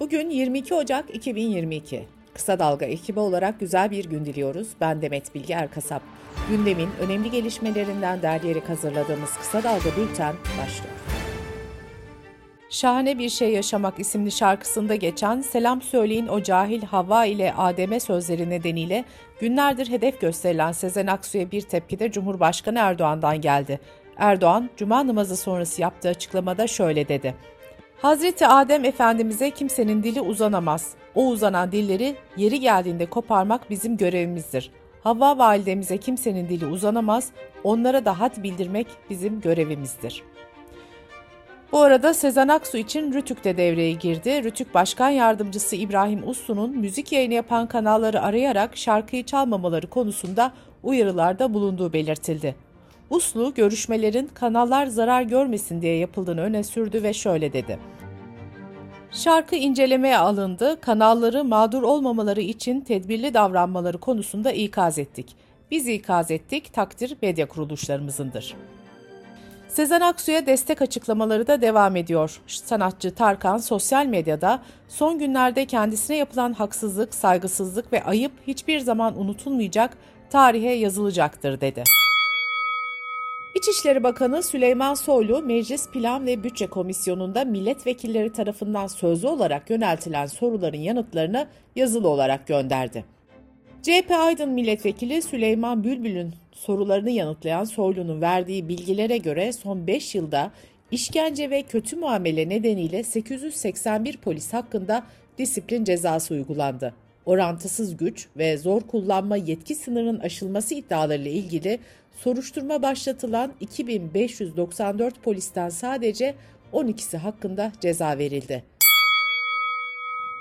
Bugün 22 Ocak 2022. Kısa Dalga ekibi olarak güzel bir gün diliyoruz. Ben Demet Bilge Erkasap. Gündemin önemli gelişmelerinden derleyerek hazırladığımız Kısa Dalga Bülten başlıyor. Şahane Bir Şey Yaşamak isimli şarkısında geçen Selam Söyleyin o cahil Havva ile Adem'e sözleri nedeniyle günlerdir hedef gösterilen Sezen Aksu'ya bir tepki de Cumhurbaşkanı Erdoğan'dan geldi. Erdoğan, Cuma namazı sonrası yaptığı açıklamada şöyle dedi. Hazreti Adem Efendimiz'e kimsenin dili uzanamaz. O uzanan dilleri yeri geldiğinde koparmak bizim görevimizdir. Havva validemize kimsenin dili uzanamaz, onlara da had bildirmek bizim görevimizdir. Bu arada Sezen Aksu için Rütük de devreye girdi. Rütük Başkan Yardımcısı İbrahim Uslu'nun müzik yayını yapan kanalları arayarak şarkıyı çalmamaları konusunda uyarılarda bulunduğu belirtildi. Uslu görüşmelerin kanallar zarar görmesin diye yapıldığını öne sürdü ve şöyle dedi. Şarkı incelemeye alındı, kanalları mağdur olmamaları için tedbirli davranmaları konusunda ikaz ettik. Biz ikaz ettik, takdir medya kuruluşlarımızındır. Sezen Aksu'ya destek açıklamaları da devam ediyor. Sanatçı Tarkan sosyal medyada son günlerde kendisine yapılan haksızlık, saygısızlık ve ayıp hiçbir zaman unutulmayacak, tarihe yazılacaktır dedi. İçişleri Bakanı Süleyman Soylu, Meclis Plan ve Bütçe Komisyonu'nda milletvekilleri tarafından sözlü olarak yöneltilen soruların yanıtlarını yazılı olarak gönderdi. CHP Aydın Milletvekili Süleyman Bülbül'ün sorularını yanıtlayan Soylu'nun verdiği bilgilere göre son 5 yılda işkence ve kötü muamele nedeniyle 881 polis hakkında disiplin cezası uygulandı orantısız güç ve zor kullanma yetki sınırının aşılması iddialarıyla ilgili soruşturma başlatılan 2594 polisten sadece 12'si hakkında ceza verildi.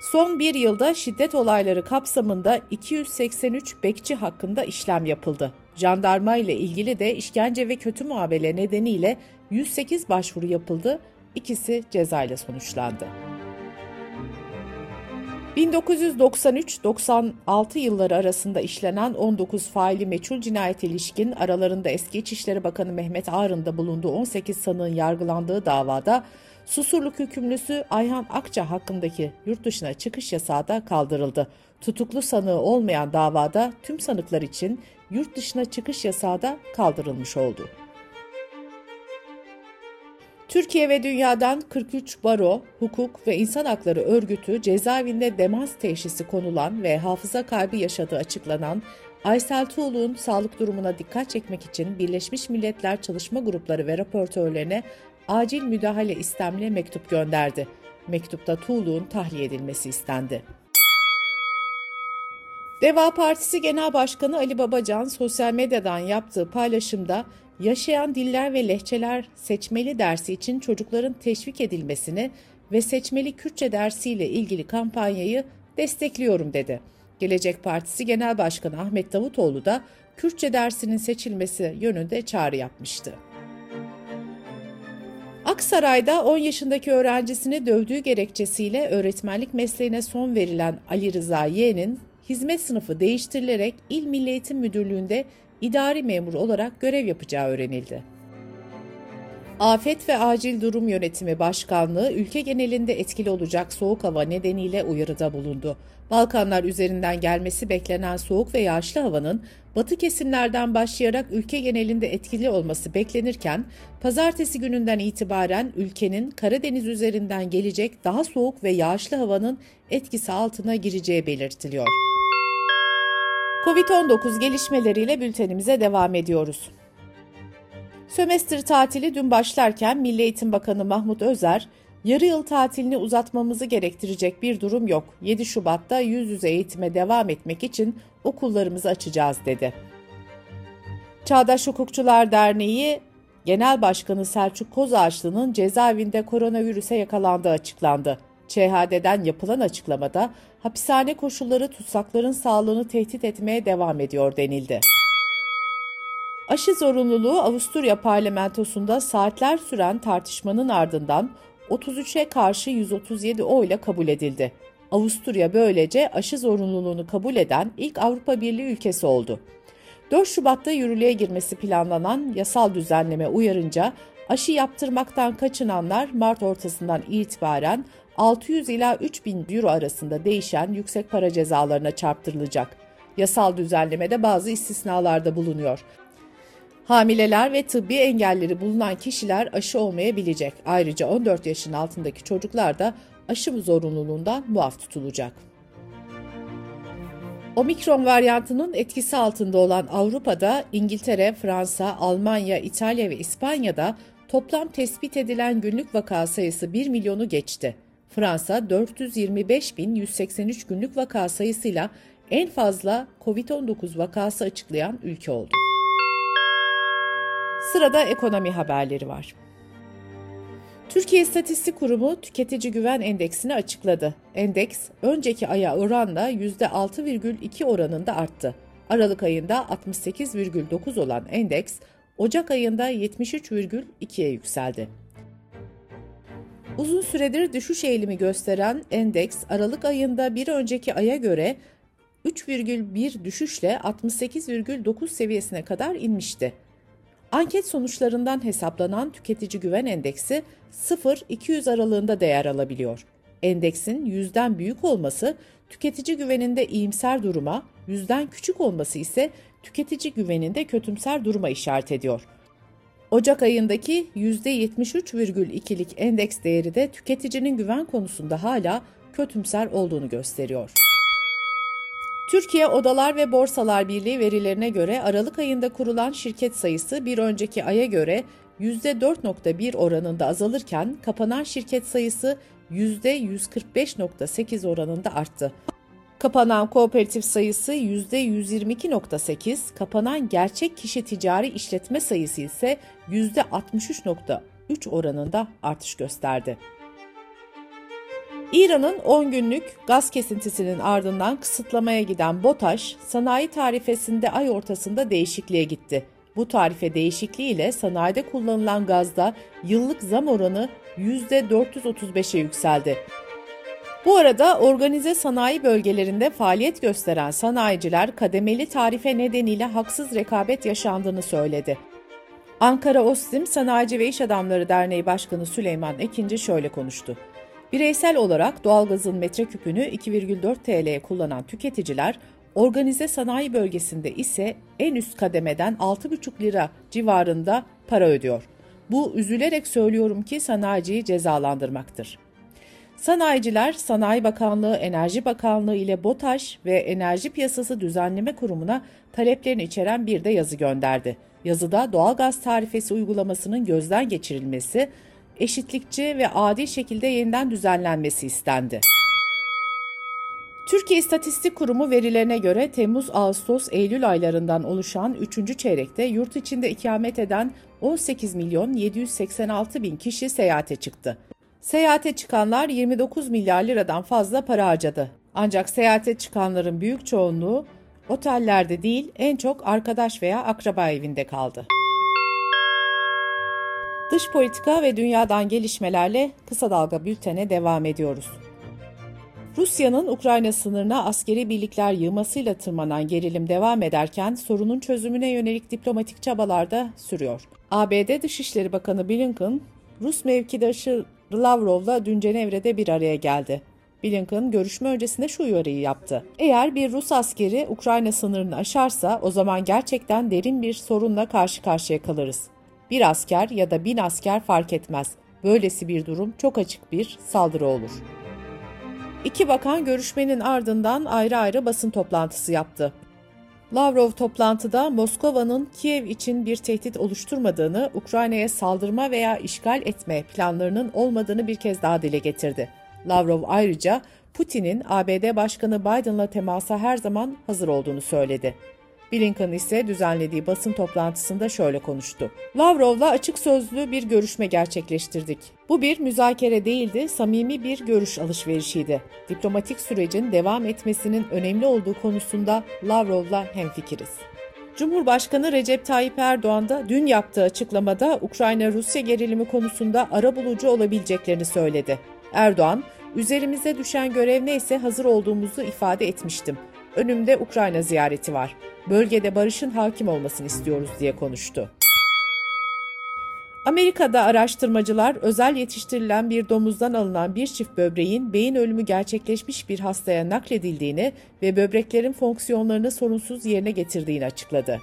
Son bir yılda şiddet olayları kapsamında 283 bekçi hakkında işlem yapıldı. Jandarma ile ilgili de işkence ve kötü muamele nedeniyle 108 başvuru yapıldı, ikisi cezayla sonuçlandı. 1993-96 yılları arasında işlenen 19 faili meçhul cinayet ilişkin aralarında eski İçişleri Bakanı Mehmet Ağar'ın da bulunduğu 18 sanığın yargılandığı davada Susurluk hükümlüsü Ayhan Akça hakkındaki yurt dışına çıkış yasağı da kaldırıldı. Tutuklu sanığı olmayan davada tüm sanıklar için yurt dışına çıkış yasağı da kaldırılmış oldu. Türkiye ve dünyadan 43 baro, hukuk ve insan hakları örgütü cezaevinde demans teşhisi konulan ve hafıza kaybı yaşadığı açıklanan Aysel Tuğlu'nun sağlık durumuna dikkat çekmek için Birleşmiş Milletler Çalışma Grupları ve raportörlerine acil müdahale istemli mektup gönderdi. Mektupta Tuğlu'nun tahliye edilmesi istendi. Deva Partisi Genel Başkanı Ali Babacan sosyal medyadan yaptığı paylaşımda Yaşayan Diller ve Lehçeler seçmeli dersi için çocukların teşvik edilmesini ve seçmeli Kürtçe dersiyle ilgili kampanyayı destekliyorum dedi. Gelecek Partisi Genel Başkanı Ahmet Davutoğlu da Kürtçe dersinin seçilmesi yönünde çağrı yapmıştı. Aksaray'da 10 yaşındaki öğrencisini dövdüğü gerekçesiyle öğretmenlik mesleğine son verilen Ali Rıza Yeğen'in hizmet sınıfı değiştirilerek İl Milli Eğitim Müdürlüğü'nde idari memur olarak görev yapacağı öğrenildi. Afet ve Acil Durum Yönetimi Başkanlığı ülke genelinde etkili olacak soğuk hava nedeniyle uyarıda bulundu. Balkanlar üzerinden gelmesi beklenen soğuk ve yağışlı havanın batı kesimlerden başlayarak ülke genelinde etkili olması beklenirken pazartesi gününden itibaren ülkenin Karadeniz üzerinden gelecek daha soğuk ve yağışlı havanın etkisi altına gireceği belirtiliyor. Covid-19 gelişmeleriyle bültenimize devam ediyoruz. Sömestr tatili dün başlarken Milli Eğitim Bakanı Mahmut Özer, yarı yıl tatilini uzatmamızı gerektirecek bir durum yok. 7 Şubat'ta yüz yüze eğitime devam etmek için okullarımızı açacağız dedi. Çağdaş Hukukçular Derneği Genel Başkanı Selçuk Kozağaçlı'nın cezaevinde koronavirüse yakalandığı açıklandı. ÇHD'den yapılan açıklamada hapishane koşulları tutsakların sağlığını tehdit etmeye devam ediyor denildi. Aşı zorunluluğu Avusturya parlamentosunda saatler süren tartışmanın ardından 33'e karşı 137 oyla kabul edildi. Avusturya böylece aşı zorunluluğunu kabul eden ilk Avrupa Birliği ülkesi oldu. 4 Şubat'ta yürürlüğe girmesi planlanan yasal düzenleme uyarınca Aşı yaptırmaktan kaçınanlar Mart ortasından itibaren 600 ila 3000 euro arasında değişen yüksek para cezalarına çarptırılacak. Yasal düzenlemede bazı istisnalarda bulunuyor. Hamileler ve tıbbi engelleri bulunan kişiler aşı olmayabilecek. Ayrıca 14 yaşın altındaki çocuklar da aşı zorunluluğundan muaf tutulacak. Omikron varyantının etkisi altında olan Avrupa'da İngiltere, Fransa, Almanya, İtalya ve İspanya'da toplam tespit edilen günlük vaka sayısı 1 milyonu geçti. Fransa 425.183 günlük vaka sayısıyla en fazla COVID-19 vakası açıklayan ülke oldu. Sırada ekonomi haberleri var. Türkiye İstatistik Kurumu Tüketici Güven Endeksini açıkladı. Endeks önceki aya oranla %6,2 oranında arttı. Aralık ayında 68,9 olan endeks Ocak ayında 73,2'ye yükseldi. Uzun süredir düşüş eğilimi gösteren endeks Aralık ayında bir önceki aya göre 3,1 düşüşle 68,9 seviyesine kadar inmişti. Anket sonuçlarından hesaplanan tüketici güven endeksi 0-200 aralığında değer alabiliyor. Endeksin yüzden büyük olması tüketici güveninde iyimser duruma, yüzden küçük olması ise tüketici güveninde kötümser duruma işaret ediyor. Ocak ayındaki %73,2'lik endeks değeri de tüketicinin güven konusunda hala kötümser olduğunu gösteriyor. Türkiye Odalar ve Borsalar Birliği verilerine göre Aralık ayında kurulan şirket sayısı bir önceki aya göre %4.1 oranında azalırken kapanan şirket sayısı %145.8 oranında arttı. Kapanan kooperatif sayısı %122.8, kapanan gerçek kişi ticari işletme sayısı ise %63.3 oranında artış gösterdi. İran'ın 10 günlük gaz kesintisinin ardından kısıtlamaya giden BOTAŞ, sanayi tarifesinde ay ortasında değişikliğe gitti. Bu tarife değişikliği ile sanayide kullanılan gazda yıllık zam oranı %435'e yükseldi. Bu arada organize sanayi bölgelerinde faaliyet gösteren sanayiciler kademeli tarife nedeniyle haksız rekabet yaşandığını söyledi. Ankara Ostim Sanayici ve İş Adamları Derneği Başkanı Süleyman Ekinci şöyle konuştu. Bireysel olarak doğalgazın metreküpünü 2,4 TL'ye kullanan tüketiciler, organize sanayi bölgesinde ise en üst kademeden 6,5 lira civarında para ödüyor. Bu üzülerek söylüyorum ki sanayiciyi cezalandırmaktır. Sanayiciler, Sanayi Bakanlığı, Enerji Bakanlığı ile BOTAŞ ve Enerji Piyasası Düzenleme Kurumu'na taleplerini içeren bir de yazı gönderdi. Yazıda doğalgaz tarifesi uygulamasının gözden geçirilmesi, eşitlikçi ve adil şekilde yeniden düzenlenmesi istendi. Türkiye İstatistik Kurumu verilerine göre Temmuz, Ağustos, Eylül aylarından oluşan 3. çeyrekte yurt içinde ikamet eden 18 milyon 786 bin kişi seyahate çıktı. Seyahate çıkanlar 29 milyar liradan fazla para harcadı. Ancak seyahate çıkanların büyük çoğunluğu otellerde değil en çok arkadaş veya akraba evinde kaldı. Dış politika ve dünyadan gelişmelerle kısa dalga bültene devam ediyoruz. Rusya'nın Ukrayna sınırına askeri birlikler yığmasıyla tırmanan gerilim devam ederken sorunun çözümüne yönelik diplomatik çabalar da sürüyor. ABD Dışişleri Bakanı Blinken, Rus mevkidaşı Lavrov'la dün Cenevre'de bir araya geldi. Blinken görüşme öncesinde şu uyarıyı yaptı. Eğer bir Rus askeri Ukrayna sınırını aşarsa o zaman gerçekten derin bir sorunla karşı karşıya kalırız. Bir asker ya da bin asker fark etmez. Böylesi bir durum çok açık bir saldırı olur. İki bakan görüşmenin ardından ayrı ayrı basın toplantısı yaptı. Lavrov toplantıda Moskova'nın Kiev için bir tehdit oluşturmadığını, Ukrayna'ya saldırma veya işgal etme planlarının olmadığını bir kez daha dile getirdi. Lavrov ayrıca Putin'in ABD Başkanı Biden'la temasa her zaman hazır olduğunu söyledi. Blinken ise düzenlediği basın toplantısında şöyle konuştu. Lavrov'la açık sözlü bir görüşme gerçekleştirdik. Bu bir müzakere değildi, samimi bir görüş alışverişiydi. Diplomatik sürecin devam etmesinin önemli olduğu konusunda Lavrov'la hemfikiriz. Cumhurbaşkanı Recep Tayyip Erdoğan da dün yaptığı açıklamada Ukrayna-Rusya gerilimi konusunda ara bulucu olabileceklerini söyledi. Erdoğan, üzerimize düşen görev neyse hazır olduğumuzu ifade etmiştim. Önümde Ukrayna ziyareti var. Bölgede barışın hakim olmasını istiyoruz diye konuştu. Amerika'da araştırmacılar özel yetiştirilen bir domuzdan alınan bir çift böbreğin beyin ölümü gerçekleşmiş bir hastaya nakledildiğini ve böbreklerin fonksiyonlarını sorunsuz yerine getirdiğini açıkladı.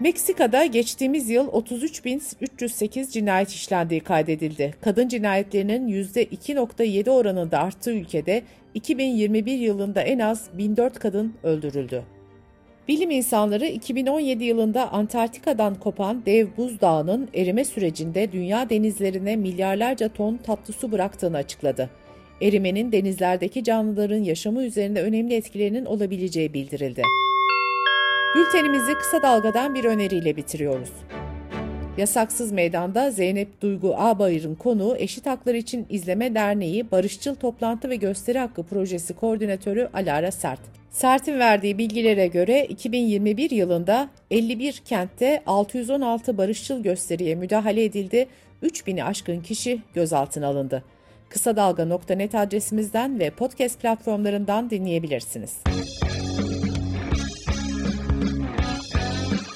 Meksika'da geçtiğimiz yıl 33.308 cinayet işlendiği kaydedildi. Kadın cinayetlerinin %2.7 oranında arttığı ülkede 2021 yılında en az 1004 kadın öldürüldü. Bilim insanları 2017 yılında Antarktika'dan kopan dev buzdağının erime sürecinde dünya denizlerine milyarlarca ton tatlı su bıraktığını açıkladı. Erimenin denizlerdeki canlıların yaşamı üzerinde önemli etkilerinin olabileceği bildirildi. Bültenimizi kısa dalgadan bir öneriyle bitiriyoruz. Yasaksız Meydan'da Zeynep Duygu Ağbayır'ın konuğu Eşit Haklar İçin İzleme Derneği Barışçıl Toplantı ve Gösteri Hakkı Projesi Koordinatörü Alara Sert. Sert'in verdiği bilgilere göre 2021 yılında 51 kentte 616 barışçıl gösteriye müdahale edildi, 3000'i aşkın kişi gözaltına alındı. Kısa Dalga.net adresimizden ve podcast platformlarından dinleyebilirsiniz.